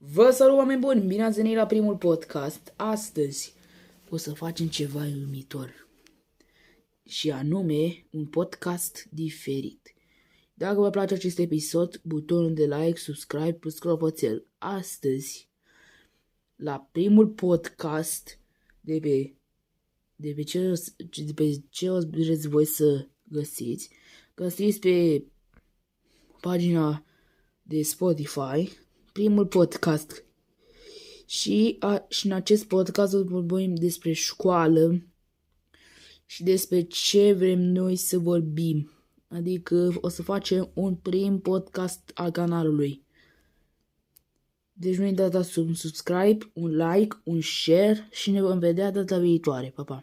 Vă salut oameni buni, bine ați venit la primul podcast. Astăzi o să facem ceva uimitor și anume un podcast diferit. Dacă vă place acest episod, butonul de like, subscribe plus clopoțel. Astăzi, la primul podcast de pe, de pe ce, de pe ce o vreți voi să găsiți, găsiți pe pagina de Spotify primul podcast. Și, a, și în acest podcast o vorbim despre școală și despre ce vrem noi să vorbim. Adică o să facem un prim podcast al canalului. Deci nu uitați un subscribe, un like, un share și ne vom vedea data viitoare. Pa, pa!